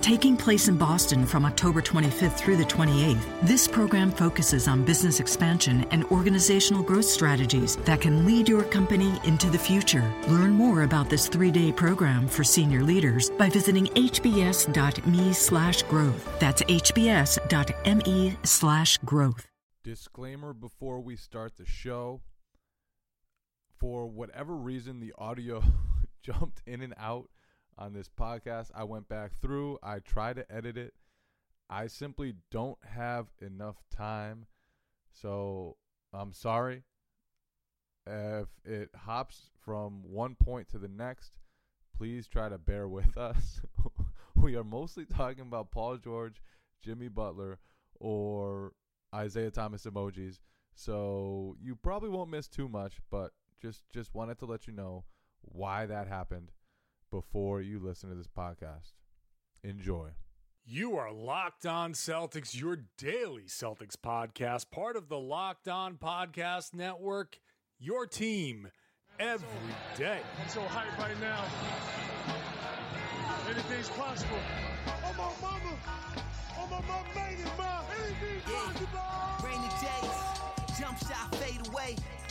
Taking place in Boston from October 25th through the 28th, this program focuses on business expansion and organizational growth strategies that can lead your company into the future. Learn more about this three day program for senior leaders by visiting hbs.me slash growth. That's hbs.me slash growth. Disclaimer before we start the show. For whatever reason, the audio jumped in and out on this podcast. I went back through, I tried to edit it. I simply don't have enough time. So I'm sorry if it hops from one point to the next. Please try to bear with us. we are mostly talking about Paul George, Jimmy Butler, or Isaiah Thomas emojis. So you probably won't miss too much, but just just wanted to let you know why that happened before you listen to this podcast. Enjoy. You are Locked On Celtics, your daily Celtics podcast, part of the Locked On Podcast Network, your team every day. I'm so hyped right now. Anything's possible. Oh, my mama. Oh, my mama made it, ma. Anything's possible. Rainy days, jump shot fade away.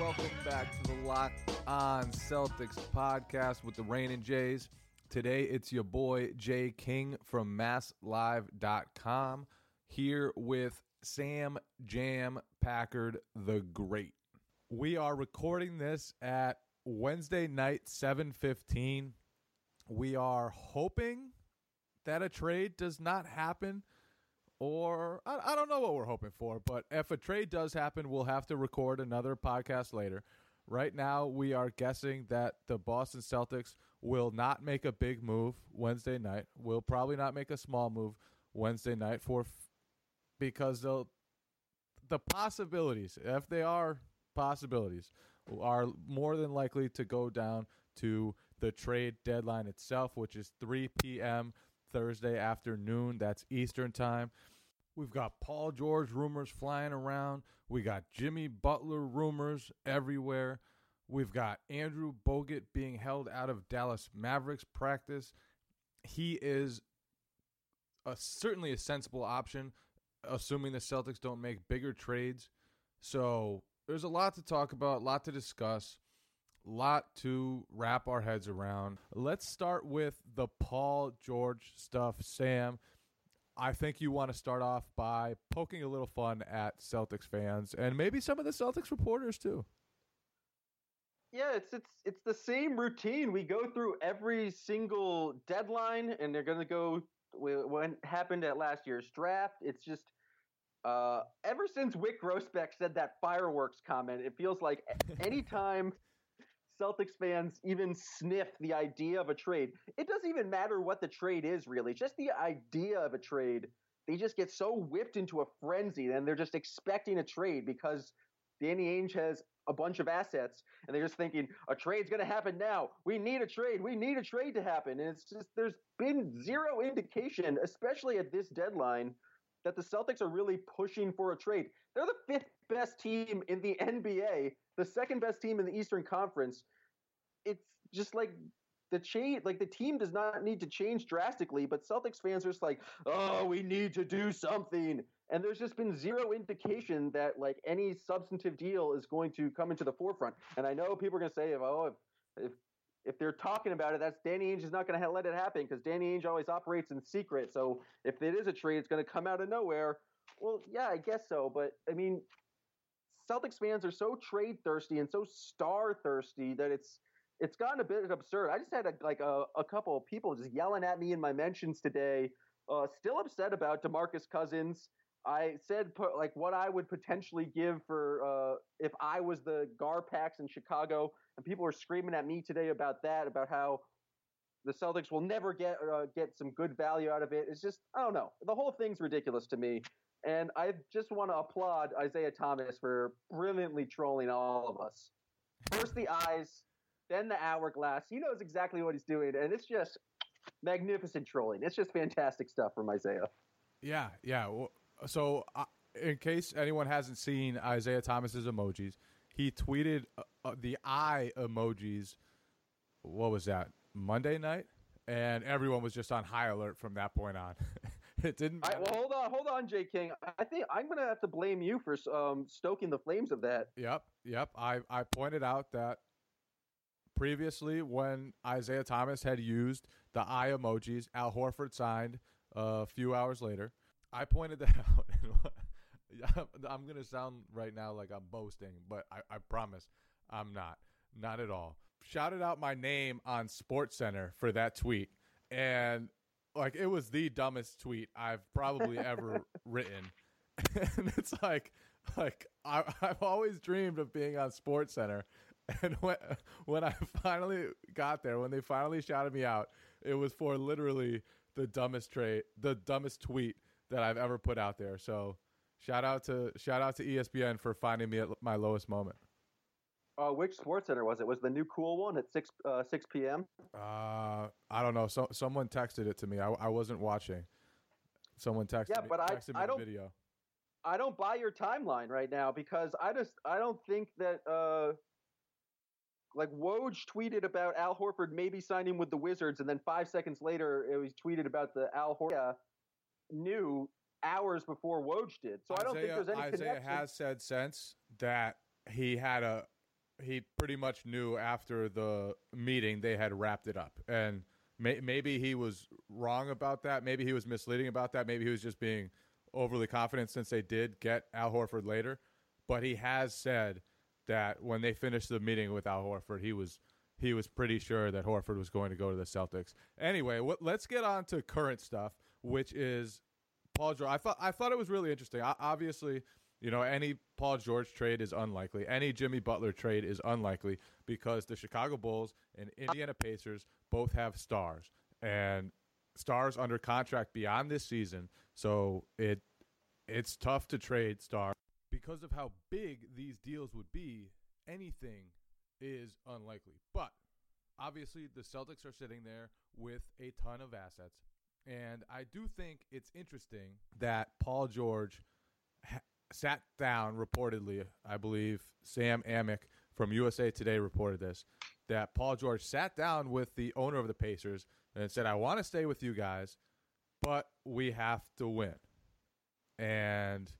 Welcome back to the Lock On Celtics podcast with the Rain and Jays. Today it's your boy Jay King from MassLive.com here with Sam Jam Packard the Great. We are recording this at Wednesday night 7:15. We are hoping that a trade does not happen or I, I don't know what we're hoping for, but if a trade does happen, we'll have to record another podcast later. Right now, we are guessing that the Boston Celtics will not make a big move Wednesday night. Will probably not make a small move Wednesday night for f- because they'll the possibilities, if they are possibilities, are more than likely to go down to the trade deadline itself, which is 3 p.m. Thursday afternoon. That's Eastern time. We've got Paul George rumors flying around. We got Jimmy Butler rumors everywhere. We've got Andrew Bogut being held out of Dallas Mavericks practice. He is a, certainly a sensible option, assuming the Celtics don't make bigger trades. So there's a lot to talk about, a lot to discuss, lot to wrap our heads around. Let's start with the Paul George stuff. Sam, I think you want to start off by poking a little fun at Celtics fans and maybe some of the Celtics reporters too. Yeah, it's it's it's the same routine. We go through every single deadline, and they're going to go what happened at last year's draft. It's just uh, ever since Wyc Grousbeck said that fireworks comment, it feels like anytime Celtics fans even sniff the idea of a trade, it doesn't even matter what the trade is, really. Just the idea of a trade, they just get so whipped into a frenzy, and they're just expecting a trade because Danny Ainge has a bunch of assets, and they're just thinking a trade's going to happen now. We need a trade. We need a trade to happen, and it's just there's been zero indication, especially at this deadline, that the Celtics are really pushing for a trade. They're the fifth best team in the NBA, the second best team in the Eastern Conference. It's just like the change, like the team does not need to change drastically, but Celtics fans are just like, oh, we need to do something. And there's just been zero indication that like any substantive deal is going to come into the forefront. And I know people are going to say, oh, if, if if they're talking about it, that's Danny Ainge is not going to let it happen because Danny Ainge always operates in secret. So if it is a trade, it's going to come out of nowhere. Well, yeah, I guess so. But I mean, Celtics fans are so trade thirsty and so star thirsty that it's it's gotten a bit absurd. I just had a, like a, a couple of people just yelling at me in my mentions today, uh, still upset about Demarcus Cousins. I said put, like what I would potentially give for uh, if I was the Garpax in Chicago, and people were screaming at me today about that, about how the Celtics will never get uh, get some good value out of it. It's just I don't know. The whole thing's ridiculous to me, and I just want to applaud Isaiah Thomas for brilliantly trolling all of us. First the eyes, then the hourglass. He knows exactly what he's doing, and it's just magnificent trolling. It's just fantastic stuff from Isaiah. Yeah, yeah. So, uh, in case anyone hasn't seen Isaiah Thomas's emojis, he tweeted uh, uh, the eye emojis. What was that? Monday night, and everyone was just on high alert from that point on. it didn't. Right, well, hold on, hold on, J King. I think I'm going to have to blame you for um, stoking the flames of that. Yep, yep. I I pointed out that previously when Isaiah Thomas had used the eye emojis, Al Horford signed a few hours later. I pointed that out. I'm going to sound right now like I'm boasting, but I, I promise I'm not. Not at all. Shouted out my name on Sports Center for that tweet. And like it was the dumbest tweet I've probably ever written. and it's like like I, I've always dreamed of being on Sports Center. And when when I finally got there, when they finally shouted me out, it was for literally the dumbest trade, the dumbest tweet that I've ever put out there. So shout out to shout out to ESPN for finding me at my lowest moment. Uh, which Sports Center was it? Was the new cool one at six uh, six p.m.? Uh, I don't know. So someone texted it to me. I, I wasn't watching. Someone texted it. yeah, me, but I, I don't, video. I don't buy your timeline right now because I just I don't think that uh, like Woj tweeted about Al Horford maybe signing with the Wizards, and then five seconds later it was tweeted about the Al Horford new hours before Woj did. So I don't think there's any Isaiah connection. has said since that he had a he pretty much knew after the meeting they had wrapped it up, and may, maybe he was wrong about that. Maybe he was misleading about that. Maybe he was just being overly confident since they did get Al Horford later. But he has said that when they finished the meeting with Al Horford, he was he was pretty sure that Horford was going to go to the Celtics. Anyway, what, let's get on to current stuff, which is Paul George. I thought I thought it was really interesting. O- obviously, you know, any Paul George trade is unlikely. Any Jimmy Butler trade is unlikely because the Chicago Bulls and Indiana Pacers both have stars and stars under contract beyond this season. So it it's tough to trade stars because of how big these deals would be. Anything is unlikely, but obviously the Celtics are sitting there with a ton of assets. And I do think it's interesting that Paul George sat down reportedly, I believe Sam Amick from USA Today reported this, that Paul George sat down with the owner of the Pacers and said, I want to stay with you guys, but we have to win. And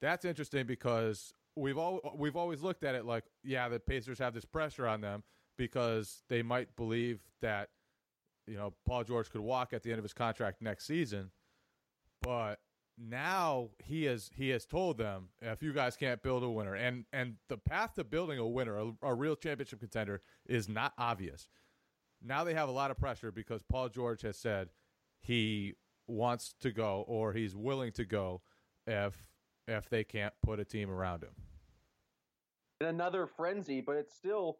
that's interesting because we've all we've always looked at it like, yeah, the Pacers have this pressure on them because they might believe that you know Paul George could walk at the end of his contract next season, but now he has he has told them if you guys can't build a winner and and the path to building a winner a, a real championship contender is not obvious. Now they have a lot of pressure because paul george has said he wants to go or he's willing to go if if they can't put a team around him. In another frenzy, but it's still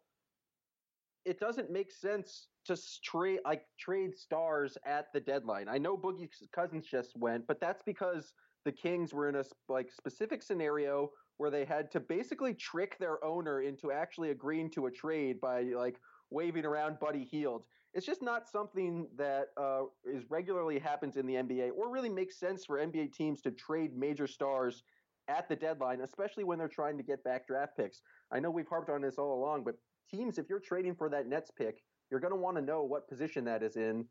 it doesn't make sense to trade like trade stars at the deadline. I know Boogie Cousins just went, but that's because the Kings were in a like specific scenario where they had to basically trick their owner into actually agreeing to a trade by like waving around Buddy Hield. It's just not something that uh, is regularly happens in the NBA or really makes sense for NBA teams to trade major stars at the deadline, especially when they're trying to get back draft picks. I know we've harped on this all along, but teams, if you're trading for that Nets pick, you're going to want to know what position that is in,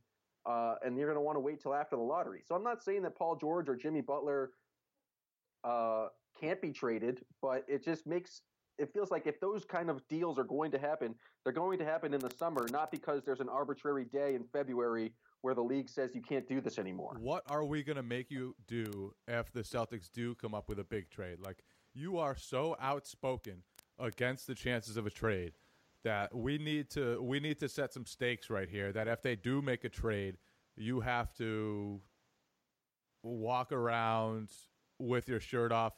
uh, and you're going to want to wait till after the lottery. So I'm not saying that Paul George or Jimmy Butler uh, can't be traded, but it just makes it feels like if those kind of deals are going to happen, they're going to happen in the summer, not because there's an arbitrary day in February where the league says you can't do this anymore. What are we going to make you do if the Celtics do come up with a big trade? Like you are so outspoken against the chances of a trade that we need to we need to set some stakes right here that if they do make a trade, you have to walk around with your shirt off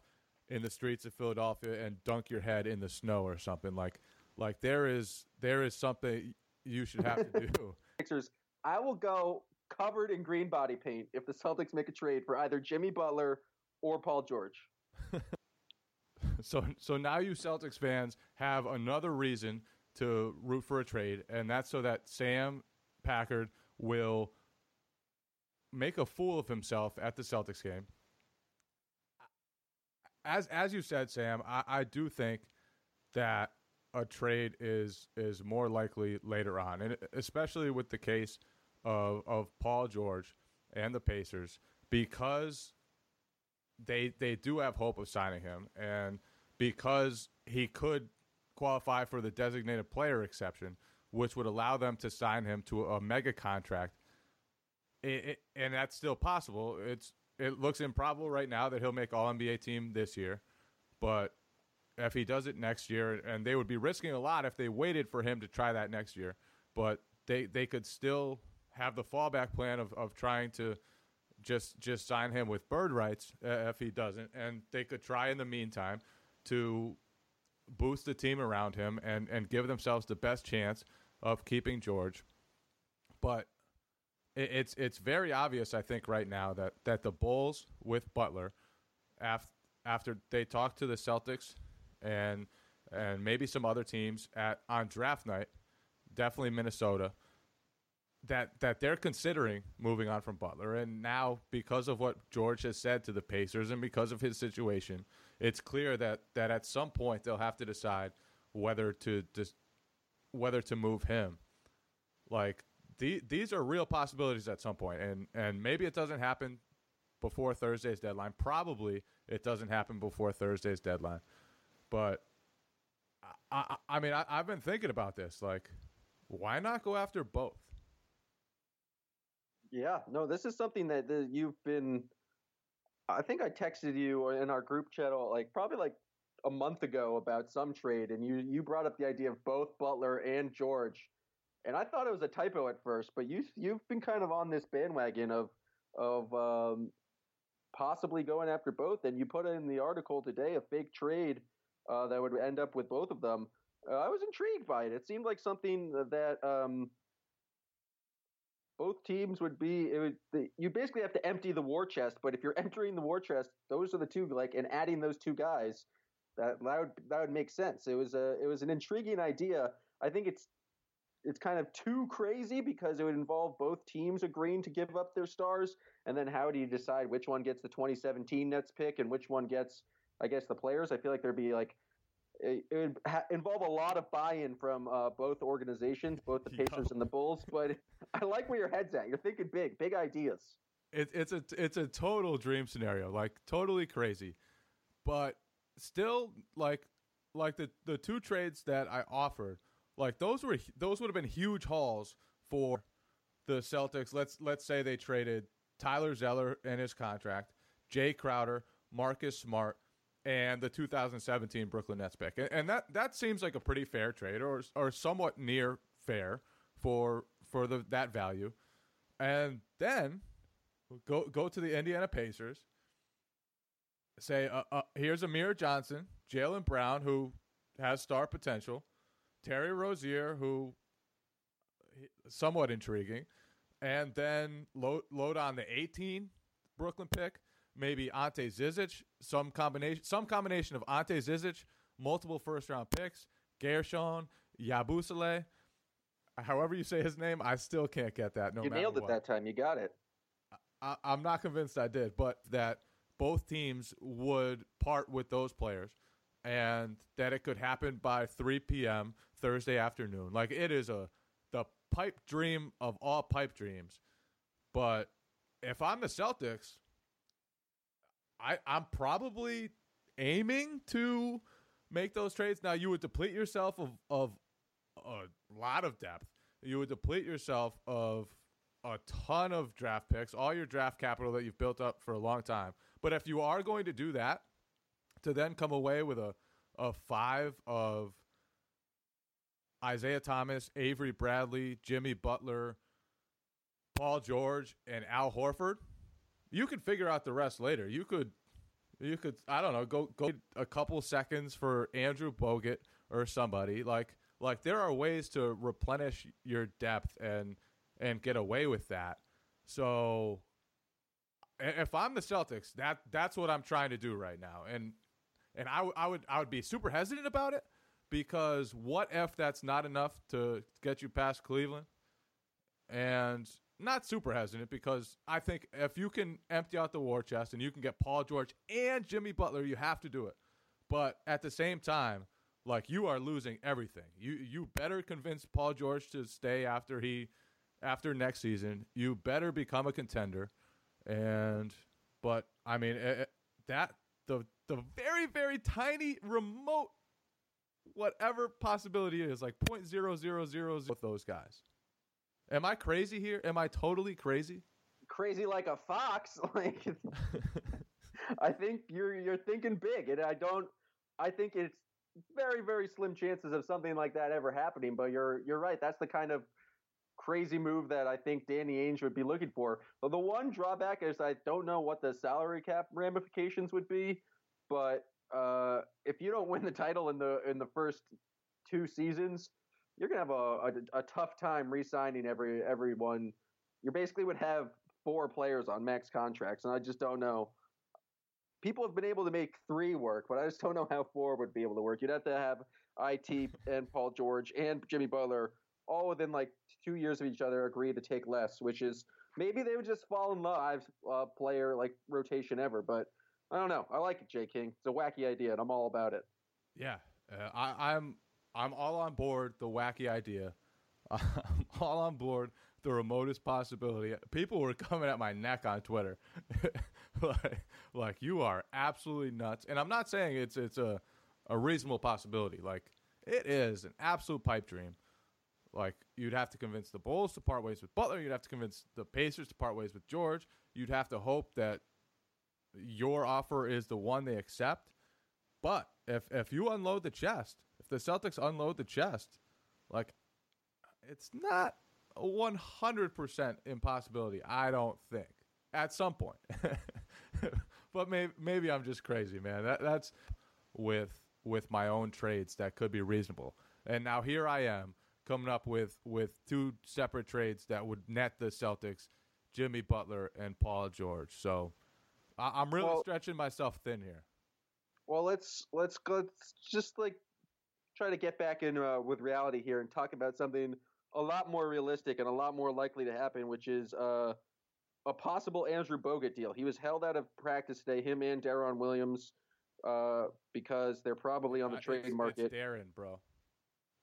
in the streets of Philadelphia and dunk your head in the snow or something like like there is there is something you should have to do. Sixers, I will go covered in green body paint if the Celtics make a trade for either Jimmy Butler or Paul George. so so now you Celtics fans have another reason to root for a trade, and that's so that Sam Packard will make a fool of himself at the Celtics game. As as you said, Sam, I, I do think that a trade is is more likely later on, and especially with the case of of Paul George and the Pacers, because they they do have hope of signing him, and because he could qualify for the designated player exception, which would allow them to sign him to a mega contract. It, it, and that's still possible. It's it looks improbable right now that he'll make All NBA team this year, but if he does it next year, and they would be risking a lot if they waited for him to try that next year, but they they could still have the fallback plan of, of trying to just just sign him with bird rights uh, if he doesn't, and they could try in the meantime to boost the team around him and, and give themselves the best chance of keeping George. But it, it's it's very obvious, I think, right now that, that the Bulls with Butler, after after they talked to the Celtics and and maybe some other teams at on draft night, definitely Minnesota, that that they're considering moving on from Butler. And now, because of what George has said to the Pacers and because of his situation, it's clear that that at some point they'll have to decide whether to just whether to move him. Like the, these are real possibilities at some point, and and maybe it doesn't happen before Thursday's deadline. Probably it doesn't happen before Thursday's deadline, but I, I, mean I, I've been thinking about this. Like, why not go after both? Yeah, no, this is something that, that you've been. I think I texted you in our group chat like probably like a month ago about some trade, and you you brought up the idea of both Butler and George, and I thought it was a typo at first, but you you've been kind of on this bandwagon of of um, possibly going after both, and you put in the article today a fake trade uh, that would end up with both of them. Uh, I was intrigued by it. It seemed like something that um, both teams would be it would the, you basically have to empty the war chest but if you're entering the war chest those are the two like and adding those two guys that that would that would make sense. It was a it was an intriguing idea. I think it's it's kind of too crazy because it would involve both teams agreeing to give up their stars and then how do you decide which one gets the 2017 nets pick and which one gets i guess the players? I feel like there'd be like it, would ha- involve a lot of buy-in from uh, both organizations, both the Pacers and the Bulls. But I like where your head's at. You're thinking big, big ideas. It, it's a it's a total dream scenario, like totally crazy, but still like like the the two trades that I offered, like those were those would have been huge hauls for the Celtics. Let's let's say they traded Tyler Zeller and his contract, Jay Crowder, Marcus Smart, and the 2017 Brooklyn Nets pick, and that that seems like a pretty fair trade, or or somewhat near fair for for the that value, and then go go to the Indiana Pacers. Say, uh, uh, here's Amir Johnson, Jaylen Brown, who has star potential, Terry Rozier, who somewhat intriguing, and then load load on the 18 Brooklyn pick maybe Ante Zizic, some combination, some combination of Ante Zizic, multiple first round picks, Guerschon, Yabusele, however you say his name, I still can't get that. No, you nailed it what. that time. You got it. I, I'm not convinced I did, but that both teams would part with those players, and that it could happen by 3 p.m. Thursday afternoon. Like it is a the pipe dream of all pipe dreams. But if I'm the Celtics, I, I'm probably aiming to make those trades. Now you would deplete yourself of of a lot of depth. You would deplete yourself of a ton of draft picks, all your draft capital that you've built up for a long time. But if you are going to do that, to then come away with a a five of Isaiah Thomas, Avery Bradley, Jimmy Butler, Paul George, and Al Horford, you could figure out the rest later. You could you could I don't know, go go a couple seconds for Andrew Bogut or somebody. Like like there are ways to replenish your depth and and get away with that. So if I'm the Celtics, that that's what I'm trying to do right now. And and I, would I would be super hesitant about it because what if that's not enough to get you past Cleveland? And not super hesitant because I think if you can empty out the war chest and you can get Paul George and Jimmy Butler, you have to do it. But at the same time, like you are losing everything. You you better convince Paul George to stay after he after next season. You better become a contender. And but I mean it, it- that the the very very tiny remote whatever possibility it is like point zero zero zero with those guys. Am I crazy here? Am I totally crazy? Crazy like a fox. Like I think you're you're thinking big, and I don't. I think it's very very slim chances of something like that ever happening. But you're you're right. That's the kind of crazy move that I think Danny Ainge would be looking for. But the one drawback is I don't know what the salary cap ramifications would be. But uh, if you don't win the title in the in the first two seasons, you're gonna have a, a, a tough time re-signing every everyone. You basically would have four players on max contracts, and I just don't know. People have been able to make three work, but I just don't know how four would be able to work. You'd have to have it and Paul George and Jimmy Butler all within like two years of each other agree to take less, which is maybe they would just fall in love I've uh, player like rotation ever. But I don't know. I like it, Jay King. It's a wacky idea, and I'm all about it. Yeah, uh, I, I'm I'm all on board the wacky idea. I'm all on board the remotest possibility. People were coming at my neck on Twitter, like, like you are absolutely nuts. And I'm not saying it's it's a a reasonable possibility. Like it is an absolute pipe dream. Like you'd have to convince the Bulls to part ways with Butler. You'd have to convince the Pacers to part ways with George. You'd have to hope that your offer is the one they accept. But if if you unload the chest, if the Celtics unload the chest, like it's not a one hundred percent impossibility. I don't think at some point. but maybe maybe I'm just crazy, man. That that's with with my own trades that could be reasonable. And now here I am coming up with with two separate trades that would net the Celtics, Jimmy Butler and Paul George. So I, I'm really Well- stretching myself thin here. Well, let's let's go. Let's just like try to get back in uh, with reality here and talk about something a lot more realistic and a lot more likely to happen, which is uh, a possible Andrew Bogut deal. He was held out of practice today, him and Daron Williams, uh, because they're probably on the trade it's- market. It's Darren, bro.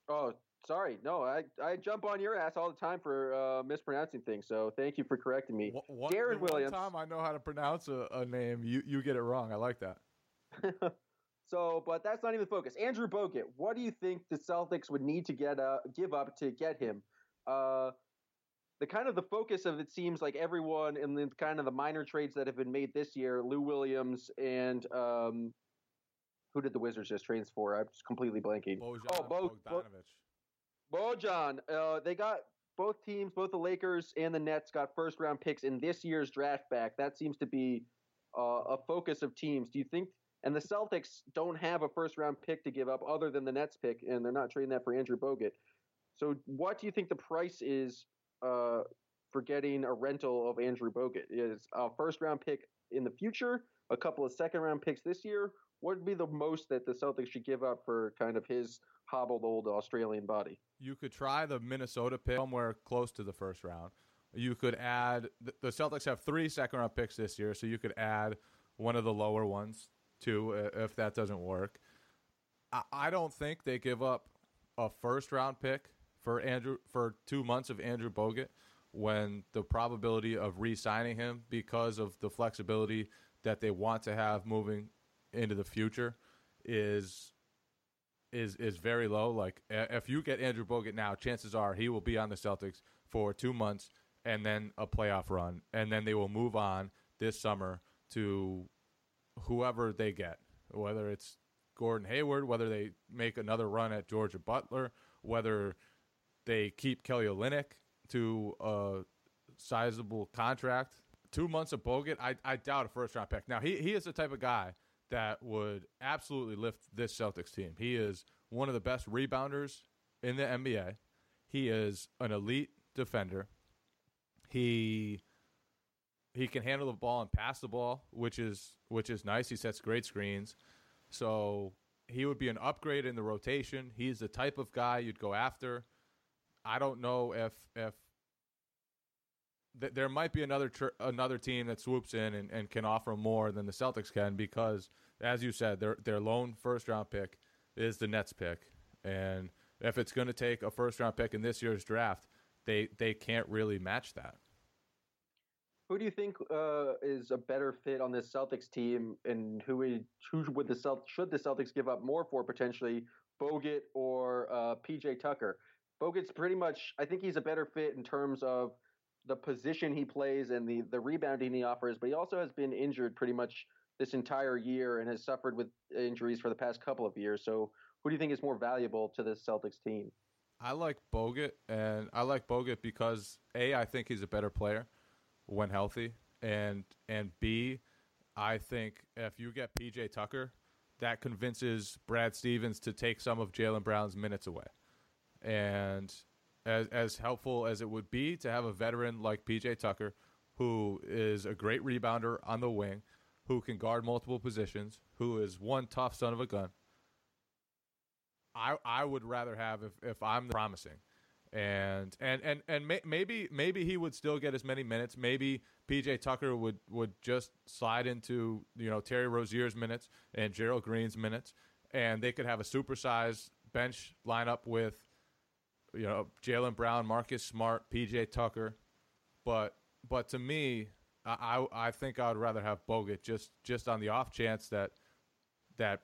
Oh, sorry. No, I, I jump on your ass all the time for uh, mispronouncing things. So thank you for correcting me. Wha- one- Darren the Williams. One time I know how to pronounce a, a name, you you get it wrong. I like that. so, but that's not even the focus. Andrew Bogut, what do you think the Celtics would need to get uh, give up to get him? Uh, the kind of the focus of it seems like everyone in the kind of the minor trades that have been made this year, Lou Williams and um, who did the Wizards just trades for? I'm just completely blanking. Bojan oh, both Bogdanovich. Bojan. Uh, they got both teams, both the Lakers and the Nets, got first round picks in this year's draft back. That seems to be uh, a focus of teams. Do you think? And the Celtics don't have a first round pick to give up other than the Nets pick, and they're not trading that for Andrew Bogut. So, what do you think the price is uh, for getting a rental of Andrew Bogut? Is a first round pick in the future, a couple of second round picks this year? What would be the most that the Celtics should give up for kind of his hobbled old Australian body? You could try the Minnesota pick somewhere close to the first round. You could add the- Celtics have three second round picks this year, so you could add one of the lower ones too if that doesn't work. I, I don't think they give up a first round pick for Andrew for two months of Andrew Bogut when the probability of re-signing him because of the flexibility that they want to have moving into the future is is is very low. Like if you get Andrew Bogut now, chances are he will be on the Celtics for two months and then a playoff run, and then they will move on this summer to whoever they get, whether it's Gordon Hayward, whether they make another run at Georgia Butler, whether they keep Kelly Olynyk to a sizable contract. Two months of Bogut, I, I doubt a first round pick. Now he he is the type of guy that would absolutely lift this Celtics team. He is one of the best rebounders in the NBA. He is an elite defender. He he can handle the ball and pass the ball, which is which is nice. He sets great screens. So he would be an upgrade in the rotation. He's the type of guy you'd go after. I don't know if if th- there might be another tr- another team that swoops in and, and can offer more than the Celtics can because, as you said, their their lone first round pick is the Nets pick, and if it's going to take a first round pick in this year's draft, they they can't really match that. Who do you think uh, is a better fit on this Celtics team, and who would who would the Celt- should the Celtics give up more for potentially Bogut or uh, PJ Tucker? Bogut's pretty much. I think he's a better fit in terms of the position he plays and the the rebounding he offers, but he also has been injured pretty much this entire year and has suffered with injuries for the past couple of years. So, who do you think is more valuable to this Celtics team? I like Bogut, and I like Bogut because a I think he's a better player when healthy, and and b I think if you get PJ Tucker, that convinces Brad Stevens to take some of Jaylen Brown's minutes away, and as as helpful as it would be to have a veteran like PJ Tucker, who is a great rebounder on the wing, who can guard multiple positions, who is one tough son of a gun. I I would rather have if if I'm promising. And and and and may, maybe maybe he would still get as many minutes. Maybe PJ Tucker would would just slide into you know Terry Rozier's minutes and Gerald Green's minutes, and they could have a supersized bench lineup with you know Jaylen Brown, Marcus Smart, PJ Tucker, but but to me, I I think I would rather have Bogut just just on the off chance that that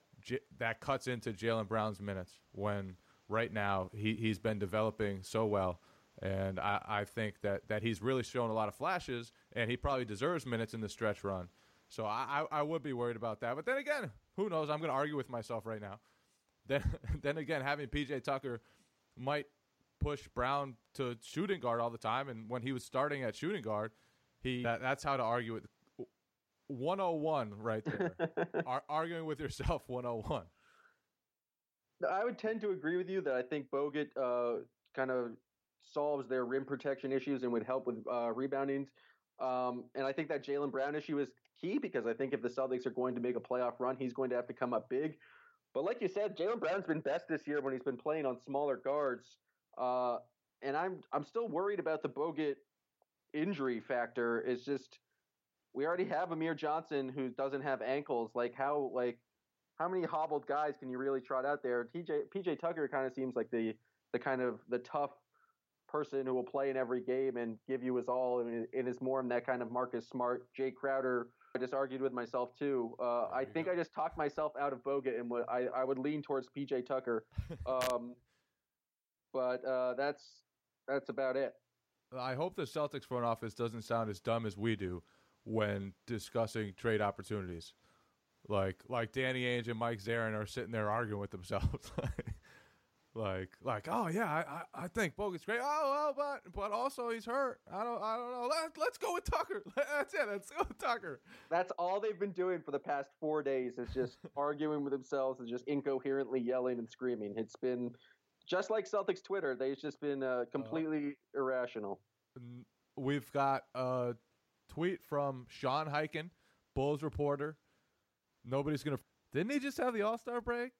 that cuts into Jaylen Brown's minutes when right now he he's been developing so well. And I, I think that, that he's really shown a lot of flashes, and he probably deserves minutes in the stretch run. So I, I, I would be worried about that. But then again, who knows? I'm going to argue with myself right now. Then then again, having PJ Tucker might push Brown to shooting guard all the time. And when he was starting at shooting guard, he that, that's how to argue it. 101 right there. Ar- arguing with yourself 101. I would tend to agree with you that I think Bogut uh, kind of solves their rim protection issues and would help with uh, rebounding. Um, and I think that Jaylen Brown issue is key because I think if the Celtics are going to make a playoff run, he's going to have to come up big. But like you said, Jaylen Brown's been best this year when he's been playing on smaller guards. Uh, and I'm I'm still worried about the Bogut injury factor. It's just we already have Amir Johnson who doesn't have ankles. Like how like how many hobbled guys can you really trot out there? TJ PJ Tucker kind of seems like the the kind of the tough person who will play in every game and give you his all, and it is more in that kind of Marcus Smart, Jay Crowder. I just argued with myself too. Uh, I think go. I just talked myself out of Bogut, and I I would lean towards PJ Tucker. Um, but uh, that's that's about it. I hope the Celtics front office doesn't sound as dumb as we do when discussing trade opportunities. Like like Danny Ainge and Mike Zarren are sitting there arguing with themselves. like like oh yeah I, I, I think Bogut's great. Oh well but but also he's hurt. I don't I don't know. Let, let's go with Tucker. That's it. Let's go with Tucker. That's all they've been doing for the past four days is just arguing with themselves and just incoherently yelling and screaming. It's been just like Celtics Twitter, they've just been uh, completely uh, irrational. We've got a tweet from Sean Highkin, Bulls reporter. Nobody's gonna. Didn't he just have the All Star break?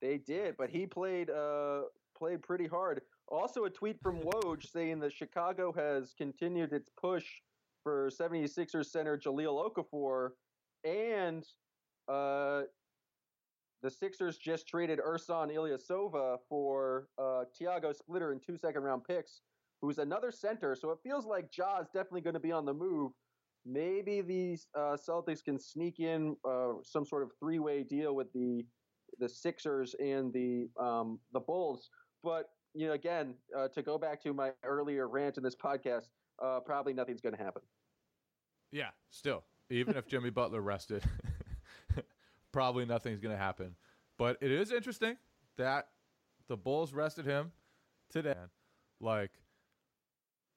They did, but he played uh, played pretty hard. Also, a tweet from Woj saying that Chicago has continued its push for 76ers center Jahlil Okafor and uh, the Sixers just traded Ersan Ilyasova for uh, Tiago Splitter and two second round picks, who's another center. So it feels like Ja's definitely going to be on the move. Maybe the uh, Celtics can sneak in uh, some sort of three way deal with the the Sixers and the um, the Bulls. But you know, again, uh, to go back to my earlier rant in this podcast, uh, probably nothing's going to happen. Yeah, still, even if Jimmy Butler rested, probably nothing's going to happen. But it is interesting that the Bulls rested him today. Like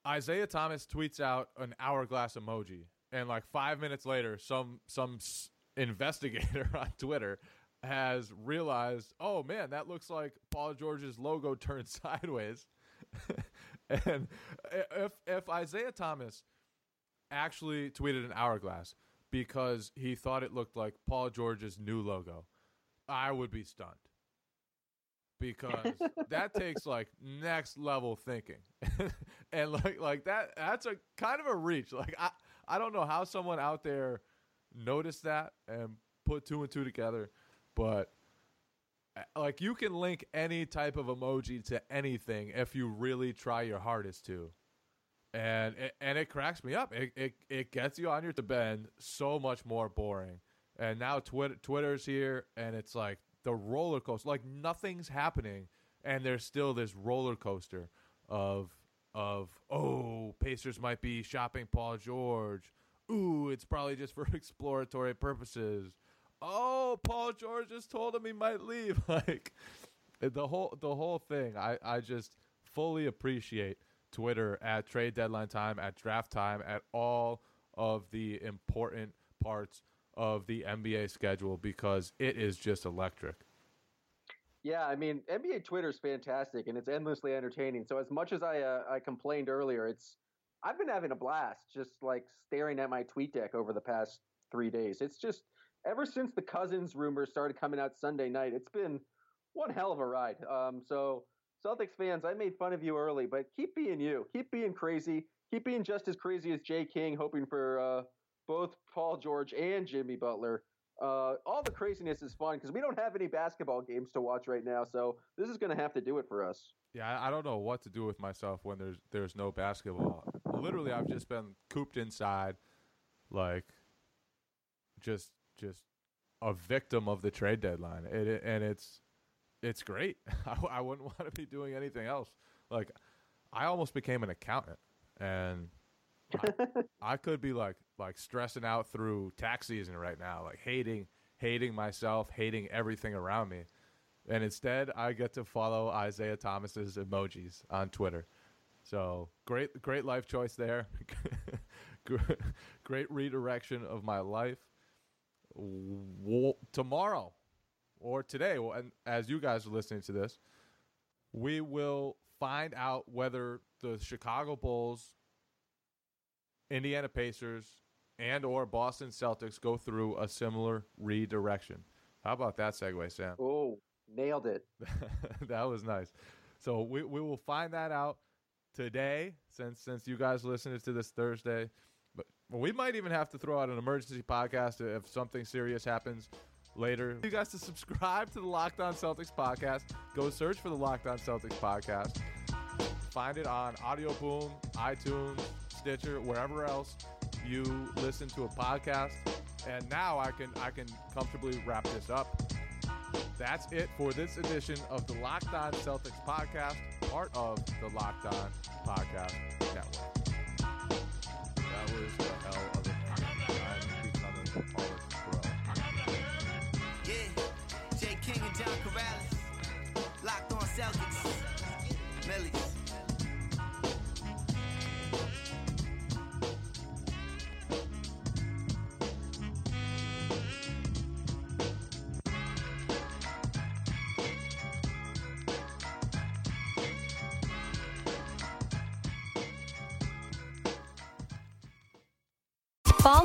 Isaiah Thomas tweets out an hourglass emoji, and like five minutes later, some some s- investigator on Twitter has realized, oh man, that looks like Paul George's logo turned sideways. and if if Isaiah Thomas actually tweeted an hourglass because he thought it looked like Paul George's new logo, I would be stunned. Because that takes like next level thinking. and like like that that's a kind of a reach. Like I I don't know how someone out there noticed that and put two and two together, but uh, like you can link any type of emoji to anything if you really try your hardest to and it, and it cracks me up. It, it it gets you on your to bend so much more boring. And now Twitter Twitter's here, and it's like the roller coaster. Like nothing's happening, and there's still this roller coaster of of oh Pacers might be shopping Paul George. Ooh, it's probably just for exploratory purposes. Oh, Paul George just told him he might leave. Like the whole the whole thing. I I just fully appreciate Twitter at trade deadline time, at draft time, at all of the important parts of the NBA schedule because it is just electric. Yeah, I mean, NBA Twitter is fantastic and it's endlessly entertaining. So as much as I uh, I complained earlier, it's I've been having a blast just like staring at my tweet deck over the past three days. It's just ever since the Cousins rumors started coming out Sunday night, it's been one hell of a ride. Um, so Celtics fans, I made fun of you early, but keep being you. Keep being crazy. Keep being just as crazy as Jay King, hoping for uh, both Paul George and Jimmy Butler. Uh, all the craziness is fun because we don't have any basketball games to watch right now, so this is going to have to do it for us. Yeah, I I don't know what to do with myself when there's there's no basketball. Literally, I've just been cooped inside, like just just a victim of the trade deadline. It, it- and it's it's great. I wouldn't want to be doing anything else. Like I almost became an accountant, and I, I could be like like stressing out through tax season right now, like hating hating myself, hating everything around me. And instead, I get to follow Isaiah Thomas's emojis on Twitter. So great, great life choice there. great redirection of my life. Tomorrow or today, and as you guys are listening to this, we will find out whether the Chicago Bulls, Indiana Pacers, and or Boston Celtics go through a similar redirection. How about that segue, Sam? Oh, nailed it. that was nice. So we, we will find that out today, since since you guys listened to this Thursday. But we might even have to throw out an emergency podcast if something serious happens later. You guys to subscribe to the Locked On Celtics podcast. Go search for the Locked On Celtics podcast. Find it on Audio Boom, iTunes, Stitcher, wherever else you listen to a podcast. And now I can I can comfortably wrap this up. That's it for this edition of the Locked On Celtics podcast, part of the Locked On Podcast Network. That was the hell of a I'm becoming a Paulus pro. Yeah, Jay King and John Karalis, locked on Celtics. Millies.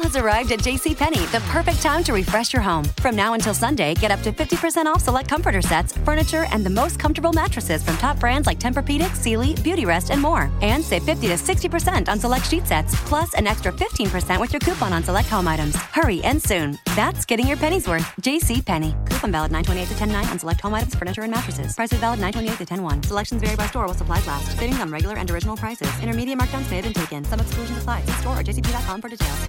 Has arrived at JCPenney, the perfect time to refresh your home. From now until Sunday, get up to 50% off select comforter sets, furniture, and the most comfortable mattresses from top brands like Tempur-Pedic, Sealy, Beautyrest, and more. And save 50 to 60% on select sheet sets, plus an extra 15% with your coupon on select home items. Hurry and soon. That's getting your pennies worth. JCPenney. Coupon valid 928 to 109 on select home items, furniture, and mattresses. Prices valid 928 to 101. Selections vary by store while supplies last. Savings on regular and original prices. Intermediate markdowns may have been taken. Some exclusions apply. See store or jcp.com for details.